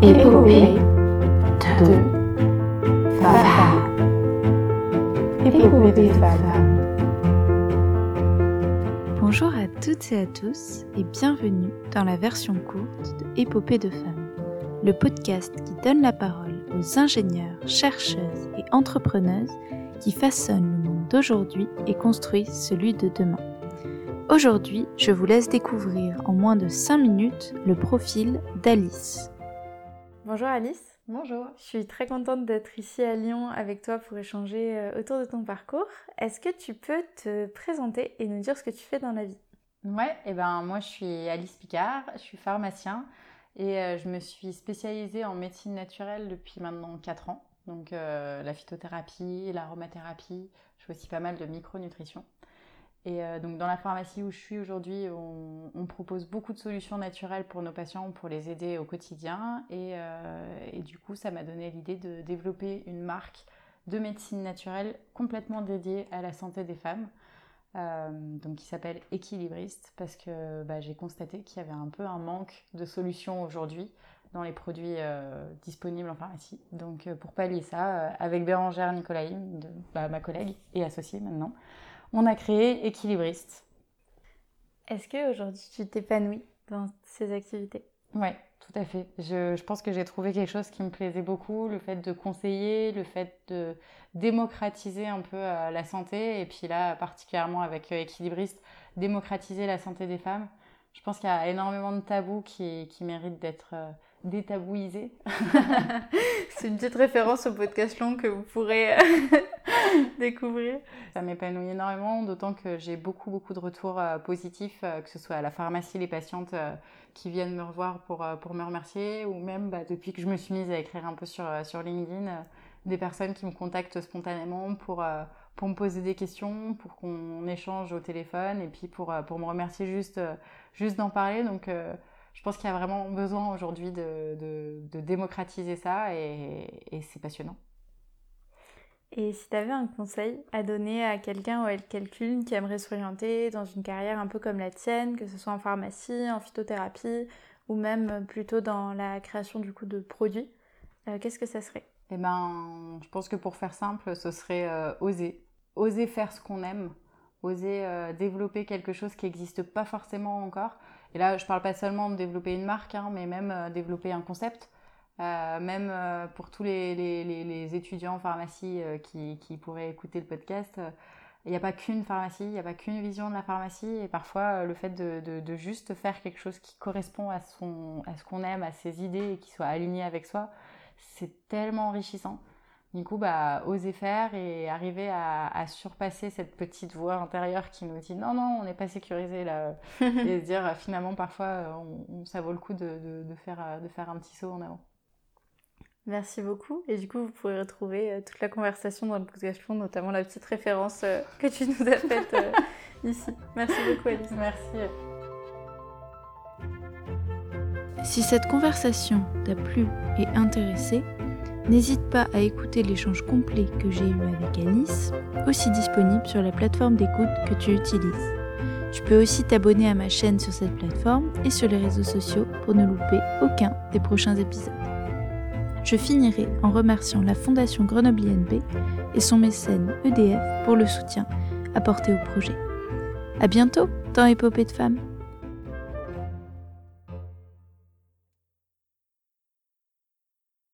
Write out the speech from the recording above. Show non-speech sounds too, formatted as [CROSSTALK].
Épopée de femmes. Épopée de. Bonjour à toutes et à tous et bienvenue dans la version courte de Épopée de femmes, le podcast qui donne la parole aux ingénieurs, chercheuses et entrepreneuses qui façonnent le monde d'aujourd'hui et construisent celui de demain. Aujourd'hui, je vous laisse découvrir en moins de 5 minutes le profil d'Alice. Bonjour Alice. Bonjour. Je suis très contente d'être ici à Lyon avec toi pour échanger euh, autour de ton parcours. Est-ce que tu peux te présenter et nous dire ce que tu fais dans la vie? Ouais, et eh ben moi je suis Alice Picard, je suis pharmacien et euh, je me suis spécialisée en médecine naturelle depuis maintenant 4 ans. Donc euh, la phytothérapie, l'aromathérapie, je fais aussi pas mal de micronutrition. Et euh, donc dans la pharmacie où je suis aujourd'hui, on, propose beaucoup de solutions naturelles pour nos patients, pour les aider au quotidien. Et, euh, du coup, ça m'a donné l'idée de développer une marque de médecine naturelle complètement dédiée à la santé des femmes, euh, donc qui s'appelle Équilibriste, parce que bah, j'ai constaté qu'il y avait un peu un manque de solutions aujourd'hui dans les produits disponibles en pharmacie. Donc pour pallier ça, avec Bérangère Nicolaïm, bah, ma collègue et associée maintenant, on a créé Équilibriste. Est-ce qu'aujourd'hui tu t'épanouis dans ces activités? Oui, tout à fait. Je, pense que j'ai trouvé quelque chose qui me plaisait beaucoup, le fait de conseiller, le fait de démocratiser un peu euh, la santé, et puis là, particulièrement avec euh, Équilibriste, démocratiser la santé des femmes. Je pense qu'il y a énormément de tabous qui, qui méritent d'être euh, détabouisés. [LAUGHS] C'est une petite référence au podcast long que vous pourrez [LAUGHS] découvrir. Ça m'épanouit énormément, d'autant que j'ai beaucoup, beaucoup de retours euh, positifs, euh, que ce soit à la pharmacie, les patientes euh, qui viennent me revoir pour, pour me remercier, ou même bah, depuis que je me suis mise à écrire un peu sur, sur LinkedIn, des personnes qui me contactent spontanément pour, pour me poser des questions, pour qu'on échange au téléphone, et puis pour, pour me remercier juste, juste d'en parler. Donc, je pense qu'il y a vraiment besoin aujourd'hui de, de, démocratiser ça, et, et c'est passionnant. Et si tu avais un conseil à donner à quelqu'un ou à quelqu'une qui aimerait s'orienter dans une carrière un peu comme la tienne, que ce soit en pharmacie, en phytothérapie ou même plutôt dans la création du coup de produits, euh, qu'est-ce que ça serait? Eh ben, je pense que pour faire simple, ce serait euh, oser. Oser faire ce qu'on aime, oser euh, développer quelque chose qui n'existe pas forcément encore. Et là, je parle pas seulement de développer une marque, hein, mais même développer un concept. Euh, même euh, pour tous les, étudiants en pharmacie euh, qui, pourraient écouter le podcast, il n'y a pas qu'une pharmacie, il n'y a pas qu'une vision de la pharmacie. Et parfois, le fait de, juste faire quelque chose qui correspond à ce qu'on aime, à ses idées et qui soit aligné avec soi, c'est tellement enrichissant. Du coup, bah, oser faire et arriver à, à, surpasser cette petite voix intérieure qui nous dit non, non, on n'est pas sécurisé là. [LAUGHS] et se dire finalement, parfois, on, ça vaut le coup de, de, faire, de faire un petit saut en avant. Merci beaucoup. Et du coup, vous pourrez retrouver euh, toute la conversation dans le podcast notamment la petite référence euh, que tu nous as faite euh, [LAUGHS] ici. Merci beaucoup, Alice. Merci. Si cette conversation t'a plu et intéressé, n'hésite pas à écouter l'échange complet que j'ai eu avec Alice, aussi disponible sur la plateforme d'écoute que tu utilises. Tu peux aussi t'abonner à ma chaîne sur cette plateforme et sur les réseaux sociaux pour ne louper aucun des prochains épisodes. Je finirai en remerciant la Fondation Grenoble INP et son mécène EDF pour le soutien apporté au projet. A bientôt dans Épopée de femmes.